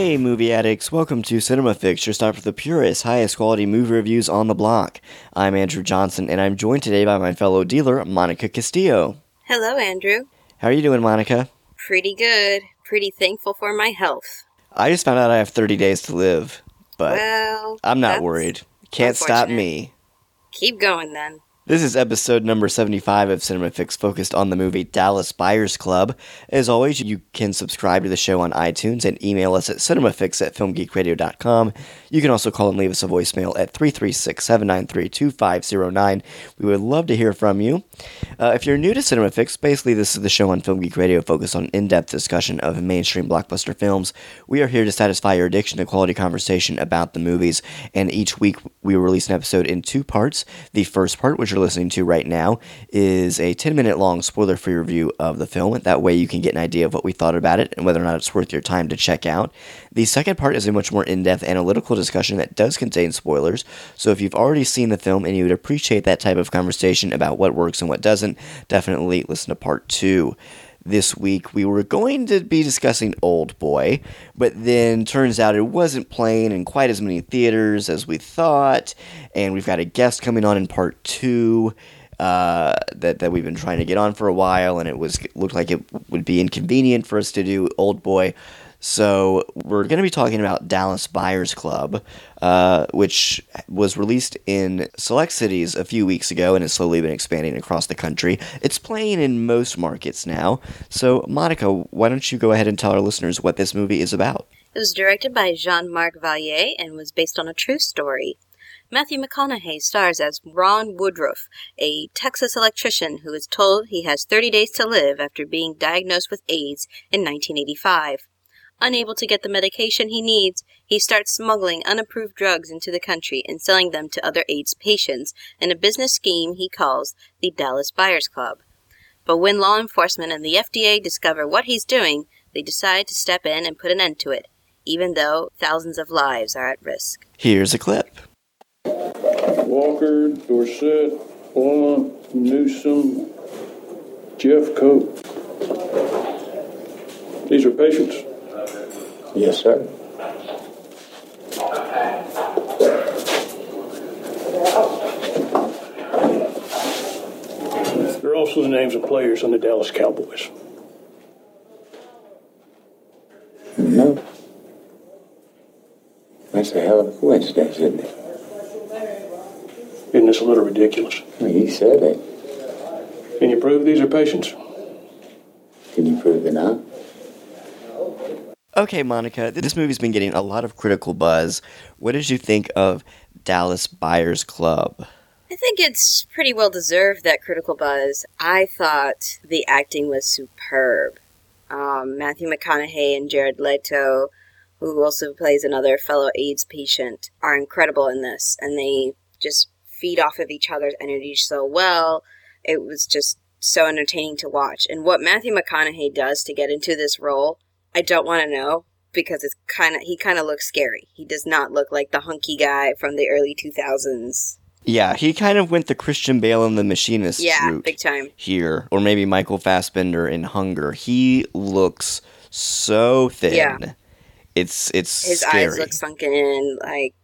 Hey, movie addicts, welcome to Cinema Fix, your stop for the purest, highest quality movie reviews on the block. I'm Andrew Johnson, and I'm joined today by my fellow dealer, Monica Castillo. Hello, Andrew. How are you doing, Monica? Pretty good. Pretty thankful for my health. I just found out I have 30 days to live, but well, I'm not worried. Can't stop me. Keep going then. This is episode number 75 of Cinema Fix, focused on the movie Dallas Buyers Club. As always, you can subscribe to the show on iTunes and email us at cinemafix at filmgeekradio.com. You can also call and leave us a voicemail at 336 793 2509. We would love to hear from you. Uh, if you're new to Cinema Fix, basically this is the show on Film Geek Radio focused on in-depth discussion of mainstream blockbuster films. We are here to satisfy your addiction to quality conversation about the movies, and each week we release an episode in two parts. The first part, which you're listening to right now, is a 10-minute long spoiler-free review of the film. That way you can get an idea of what we thought about it and whether or not it's worth your time to check out. The second part is a much more in-depth analytical discussion that does contain spoilers, so if you've already seen the film and you would appreciate that type of conversation about what works and what doesn't, definitely listen to part two. This week we were going to be discussing Old Boy, but then turns out it wasn't playing in quite as many theaters as we thought, and we've got a guest coming on in part two uh, that that we've been trying to get on for a while, and it was looked like it would be inconvenient for us to do Old Boy. So we're going to be talking about Dallas Buyers Club, uh, which was released in select cities a few weeks ago and has slowly been expanding across the country. It's playing in most markets now. So Monica, why don't you go ahead and tell our listeners what this movie is about? It was directed by Jean-Marc Vallée and was based on a true story. Matthew McConaughey stars as Ron Woodroof, a Texas electrician who is told he has 30 days to live after being diagnosed with AIDS in 1985. Unable to get the medication he needs, he starts smuggling unapproved drugs into the country and selling them to other AIDS patients in a business scheme he calls the Dallas Buyers Club. But when law enforcement and the FDA discover what he's doing, they decide to step in and put an end to it, even though thousands of lives are at risk. Here's a clip. Walker, Dorset, Blunt, Newsom, Jeff Cope. These are patients. Yes, sir. They're also the names of players on the Dallas Cowboys. No. That's a hell of a coincidence, isn't it? Isn't this a little ridiculous? He said it. Can you prove these are patients? Can you prove it not? Okay, Monica, this movie's been getting a lot of critical buzz. What did you think of Dallas Buyers Club? I think it's pretty well deserved that critical buzz. I thought the acting was superb. Um, Matthew McConaughey and Jared Leto, who also plays another fellow AIDS patient, are incredible in this, and they just feed off of each other's energy so well. It was just so entertaining to watch. And what Matthew McConaughey does to get into this role, I don't want to know because it's kind of he kind of looks scary. He does not look like the hunky guy from the early 2000s. Yeah, he kind of went the Christian Bale and the Machinist Yeah, route big time. here, or maybe Michael Fassbender in Hunger. He looks so thin. Yeah. It's it's His scary. eyes look sunken in, like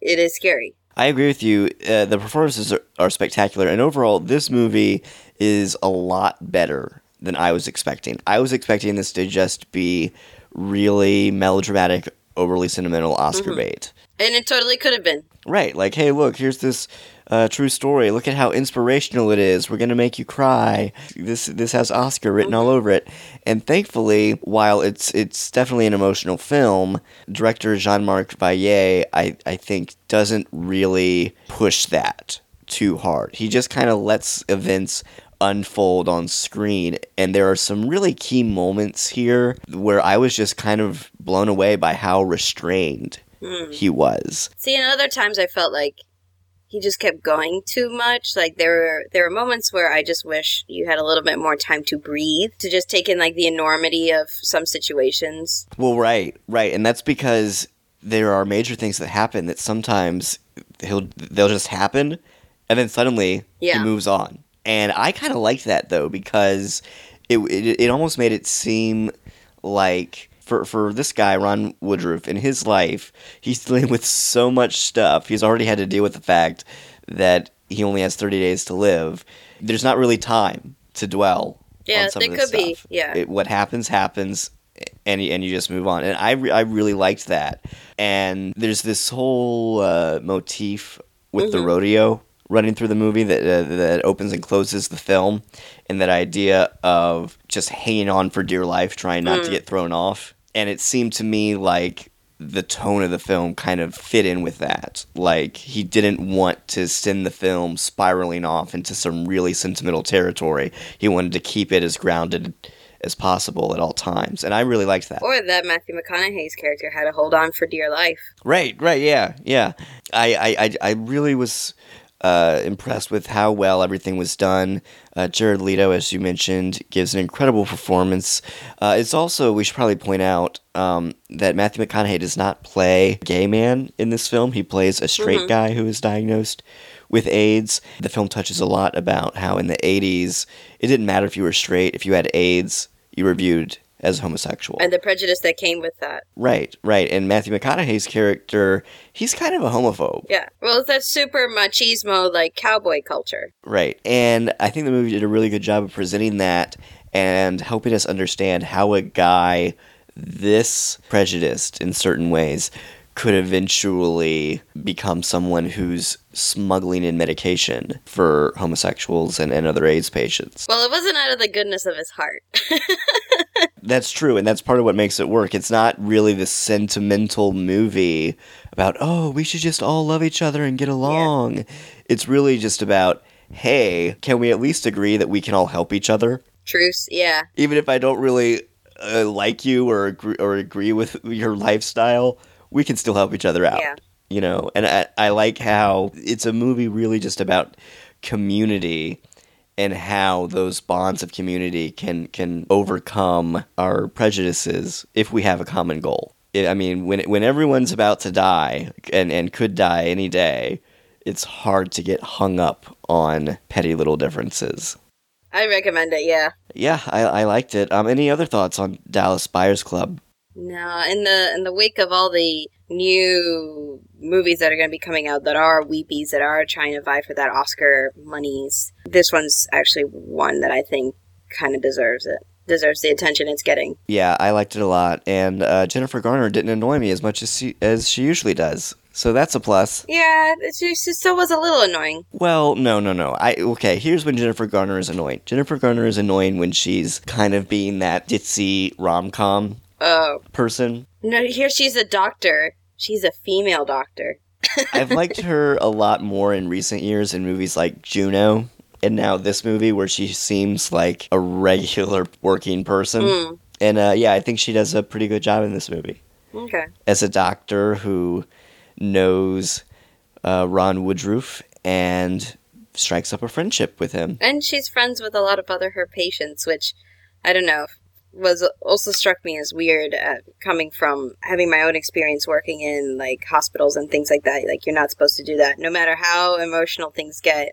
it is scary. I agree with you. Uh, the performances are, are spectacular, and overall, this movie is a lot better than I was expecting. I was expecting this to just be really melodramatic, overly sentimental Oscar Mm-hmm. bait. And it totally could have been. Right, like, hey, look, here's this uh, true story. Look at how inspirational it is. We're gonna make you cry. This this has Oscar written all over it. And thankfully, while it's it's definitely an emotional film, director Jean Marc Vallée, I I think doesn't really push that too hard. He just kind of lets events unfold on screen and there are some really key moments here where I was just kind of blown away by how restrained hmm. he was. See, and other times I felt like he just kept going too much. Like there were there were moments where I just wish you had a little bit more time to breathe, to just take in like the enormity of some situations. Well, right, right, and that's because there are major things that happen that sometimes he'll they'll just happen, and then suddenly Yeah. he moves on. And I kind of liked that though because it, it it almost made it seem like for for this guy Ron Woodroof in his life, he's dealing with so much stuff. He's already had to deal with the fact that he only has thirty days to live. There's not really time to dwell. Yeah, on some there of this could be, yeah. It- what happens happens, and you, and you just move on. And I re- I really liked that. And there's this whole uh, motif with the Mhm. rodeo running through the movie that uh, that opens and closes the film, and that idea of just hanging on for dear life, trying not to Mm. get thrown off. And it seemed to me like the tone of the film kind of fit in with that. Like he didn't want to send the film spiraling off into some really sentimental territory. He wanted to keep it as grounded as possible at all times, and I really liked that. Or that Matthew McConaughey's character had to hold on for dear life. Right, right, yeah, yeah. I, I, I, I really was uh, impressed with how well everything was done. Uh, Jared Leto, as you mentioned, gives an incredible performance. Uh, it's also, we should probably point out um, that Matthew McConaughey does not play a gay man in this film. He plays a straight Mhm. guy who is diagnosed with AIDS. The film touches a lot about how in the 80s, it didn't matter if you were straight, if you had AIDS, you were viewed as homosexual. And the prejudice that came with that. Right, right. And Matthew McConaughey's character, he's kind of a homophobe. Yeah. Well, it's that super machismo, like cowboy culture. Right. And I think the movie did a really good job of presenting that and helping us understand how a guy this prejudiced in certain ways could eventually become someone who's smuggling in medication for homosexuals and, and other AIDS patients. Well, it wasn't out of the goodness of his heart. That's true, and that's part of what makes it work. It's not really this sentimental movie about, oh, we should just all love each other and get along. It's really just about, hey, can we at least agree that we can all help each other? Truce, yeah. Even if I don't really uh, like you or agree, or agree with your lifestyle, we can still help each other out. Yeah. You know, and I, I like how it's a movie really just about community and how those bonds of community can can overcome our prejudices if we have a common goal. I I mean, when when everyone's about to die and and could die any day, it's hard to get hung up on petty little differences. I recommend it, yeah. Yeah, I, I liked it. Um, any other thoughts on Dallas Buyers Club? No, in the in the wake of all the new movies that are going to be coming out that are weepies that are trying to vie for that Oscar monies, this one's actually one that I think kind of deserves it. Deserves the attention it's getting. Yeah, I liked it a lot, and uh, Jennifer Garner didn't annoy me as much as she, as she usually does. So that's a plus. Yeah, she, it still was a little annoying. Well, no, no, no. I okay. Here's when Jennifer Garner is annoying. Jennifer Garner is annoying when she's kind of being that ditzy rom com Oh person. no! Here she's a doctor. She's a female doctor. I've liked her a lot more in recent years in movies like Juno, and now this movie where she seems like a regular working person. Mm, And uh, yeah, I think she does a pretty good job in this movie. okay. as a doctor who knows uh, Ron Woodroof and strikes up a friendship with him. And she's friends with a lot of other her patients, which I don't know was also struck me as weird uh, coming from having my own experience working in like hospitals and things like that. Like you're not supposed to do that. No matter how emotional things get,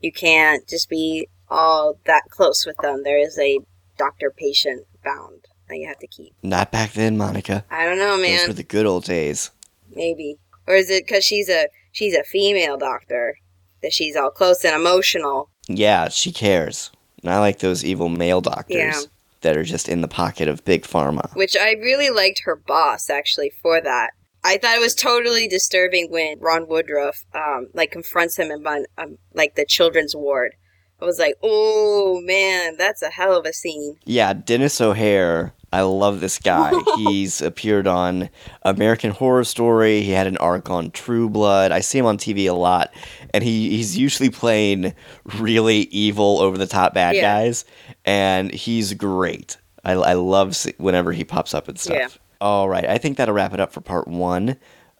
you can't just be all that close with them. There is a doctor-patient bound that you have to keep. Not back then, Monica. I don't know, Those man. were the good old days. Maybe, or is it because she's a she's a female doctor that she's all close and emotional? Yeah, she cares. And I like those evil male doctors Yeah. That are just in the pocket of big pharma. which I really liked her boss actually for that. I thought it was totally disturbing when Ron Woodroof um, like confronts him in um, like the children's ward. I was like, oh man, that's a hell of a scene. Yeah, Denis O'Hare. I love this guy. He's appeared on American Horror Story. He had an arc on True Blood. I see him on TV a lot, and he, he's usually playing really evil, over the top bad Yeah. guys, and he's great. I, I love see, whenever he pops up and stuff. Yeah. All right, I think that'll wrap it up for part one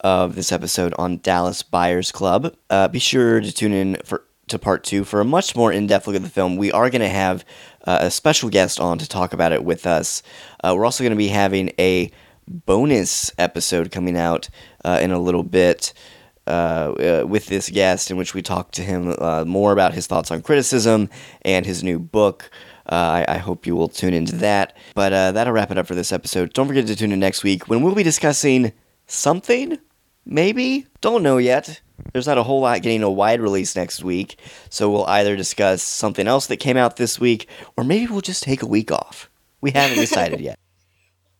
of this episode on Dallas Buyers Club. Uh, be sure to tune in for to part two for a much more in-depth look at the film. We are going to have uh, a special guest on to talk about it with us. Uh, we're also going to be having a bonus episode coming out uh, in a little bit. Uh, uh, with this guest, in which we talk to him more about his thoughts on criticism and his new book. Uh, I, I, hope you will tune into that. But uh, that'll wrap it up for this episode. Don't forget to tune in next week when we'll be discussing something, maybe? Don't know yet. There's not a whole lot getting a wide release next week, so we'll either discuss something else that came out this week, or maybe we'll just take a week off. We haven't decided yet.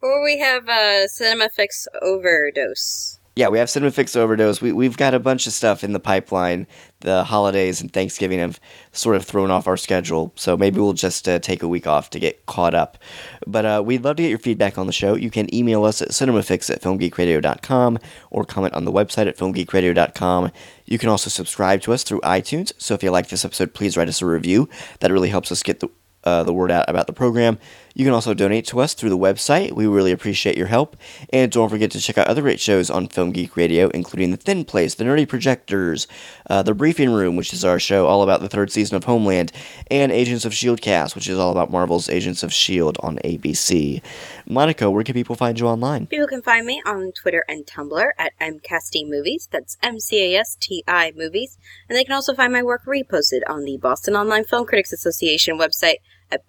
Or we have a Cinema Fix overdose yeah, we have Cinemafix Overdose. We, we've got a bunch of stuff in the pipeline. The holidays and Thanksgiving have sort of thrown off our schedule, so maybe we'll just uh, take a week off to get caught up. But uh, we'd love to get your feedback on the show. You can email us at cinemafix at filmgeekradio.com or comment on the website at filmgeekradio.com. You can also subscribe to us through iTunes, so if you like this episode, please write us a review. That really helps us get the uh, the word out about the program. You can also donate to us through the website. We really appreciate your help. And don't forget to check out other great shows on Film Geek Radio, including The Thin Place, The Nerdy Projectors, uh, The Briefing Room, which is our show all about the third season of Homeland, and Agents of S.H.I.E.L.D. Cast, which is all about Marvel's Agents of S.H.I.E.L.D. on ABC. Monica, where can people find you online? People can find me on Twitter and Tumblr at MCASTI Movies. That's M C A S T I Movies. And they can also find my work reposted on the Boston Online Film Critics Association website at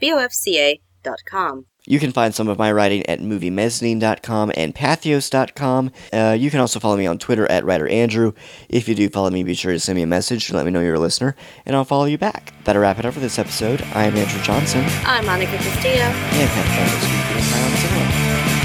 bofca.com. You can find some of my writing at moviemezzanine.com and pathos.com. Uh, you can also follow me on Twitter at WriterAndrew. If you do follow me, be sure to send me a message to let me know you're a listener, and I'll follow you back. That'll wrap it up for this episode. I am Andrew Johnson. I'm Monica Castillo. And have fun